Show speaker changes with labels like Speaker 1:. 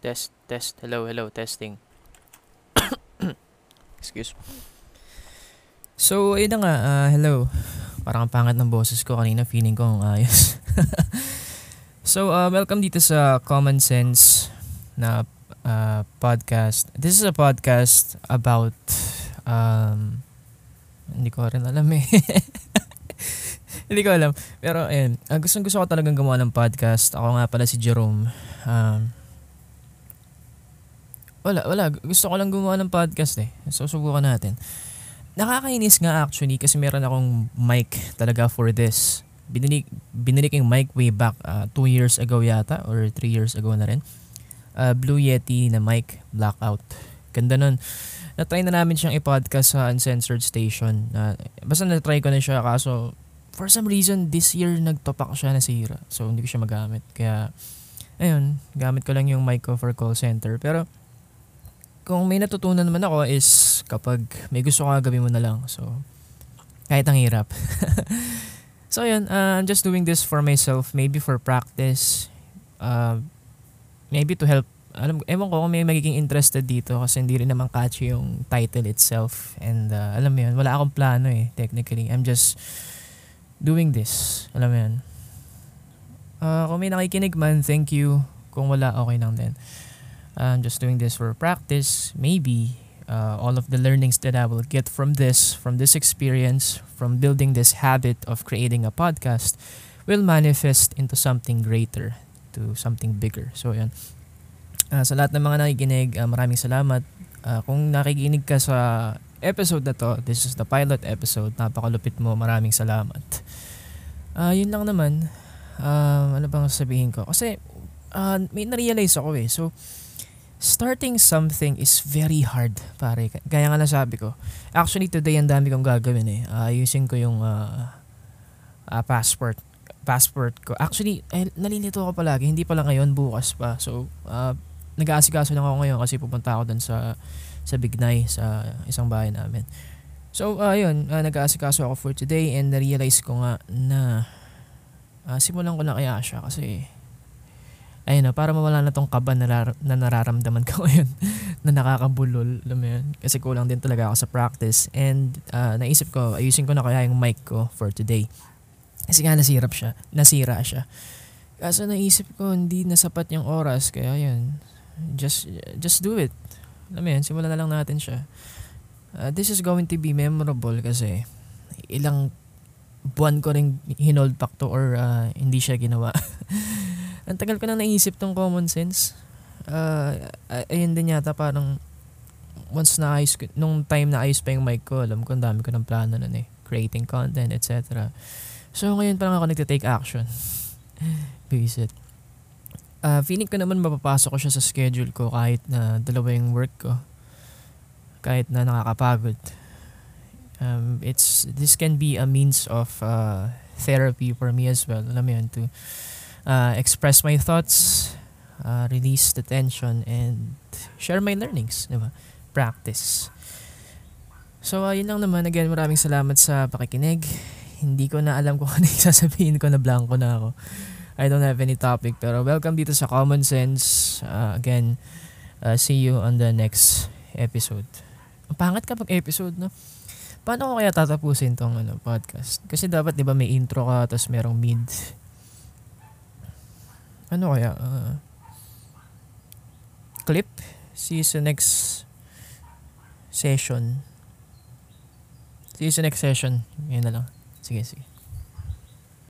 Speaker 1: Test, test. Hello, hello, testing. Excuse.
Speaker 2: So, ayun na nga, ah, hello. Parang ang pangat ng boses ko kanina, feeling ko ang ayos. so, uh, welcome dito sa Common Sense na uh, podcast. This is a podcast about, um, hindi ko rin alam eh. hindi ko alam. Pero, ayun, uh, gustong gusto ko talagang gumawa ng podcast. Ako nga pala si Jerome. Um, wala, wala. Gusto ko lang gumawa ng podcast eh. So, subukan natin. Nakakainis nga actually kasi meron akong mic talaga for this. Binili, binili ko yung mic way back 2 uh, years ago yata or 3 years ago na rin. Uh, Blue Yeti na mic, blackout. Ganda nun. Na-try na namin siyang i-podcast sa Uncensored Station. Uh, basta na-try ko na siya kaso for some reason this year nagtopak siya na sira. So hindi ko siya magamit. Kaya ayun, gamit ko lang yung mic ko for call center. Pero kung may natutunan naman ako is kapag may gusto ka gawin mo na lang. So, kahit ang hirap. so, yun. Uh, I'm just doing this for myself. Maybe for practice. Uh, maybe to help. Alam, ewan ko kung may magiging interested dito kasi hindi rin naman catchy yung title itself. And uh, alam mo yun, wala akong plano eh, technically. I'm just doing this. Alam mo yun. Uh, kung may nakikinig man, thank you. Kung wala, okay lang din. I'm just doing this for practice. Maybe uh, all of the learnings that I will get from this, from this experience, from building this habit of creating a podcast, will manifest into something greater, to something bigger. So, yan. Uh, sa lahat ng mga nakikinig, uh, maraming salamat. Uh, kung nakikinig ka sa episode na to, this is the pilot episode. Napakalupit mo. Maraming salamat. Uh, yun lang naman. Uh, ano bang sabihin ko? Kasi uh, may na-realize ako eh. So, starting something is very hard, pare. Gaya nga nasabi ko. Actually, today ang dami kong gagawin eh. Uh, ayusin ko yung uh, uh, passport. Passport ko. Actually, eh, nalilito ako palagi. Hindi pa lang ngayon, bukas pa. So, uh, nag-aasikaso lang ako ngayon kasi pupunta ako dun sa sa Bignay, sa isang bahay namin. So, uh, yun. Uh, nag-aasikaso ako for today and na-realize ko nga na uh, simulan ko na kaya siya kasi ayun na, para mawala na tong kaba na, na nararamdaman ko ngayon na nakakabulol, alam mo yun. Kasi kulang din talaga ako sa practice. And uh, naisip ko, ayusin ko na kaya yung mic ko for today. Kasi nga nasirap siya, nasira siya. Kaso naisip ko, hindi na sapat yung oras, kaya yun, just, just do it. Alam mo yun, simulan na lang natin siya. Uh, this is going to be memorable kasi ilang buwan ko rin hinold back to or uh, hindi siya ginawa. ang tagal ko nang naisip tong common sense. Uh, ayun din yata parang once na ayos ko, nung time na ayos pa yung mic ko, alam ko ang dami ko ng plano nun eh. Creating content, etc. So ngayon pa lang ako nagte-take action. Visit. Uh, feeling ko naman mapapasok ko siya sa schedule ko kahit na dalawa yung work ko. Kahit na nakakapagod. Um, it's, this can be a means of uh, therapy for me as well. Alam mo yun, to uh, express my thoughts, uh, release the tension, and share my learnings, di ba? Practice. So, uh, yun lang naman. Again, maraming salamat sa pakikinig. Hindi ko na alam kung ano yung sasabihin ko na blanco na ako. I don't have any topic. Pero welcome dito sa Common Sense. Uh, again, uh, see you on the next episode. Ang pangat kapag episode, no? Paano ko kaya tatapusin tong ano, podcast? Kasi dapat 'di ba may intro ka tapos merong mid ano kaya? Uh, clip? See sa next session. See you sa next session. Ngayon na lang. Sige, sige.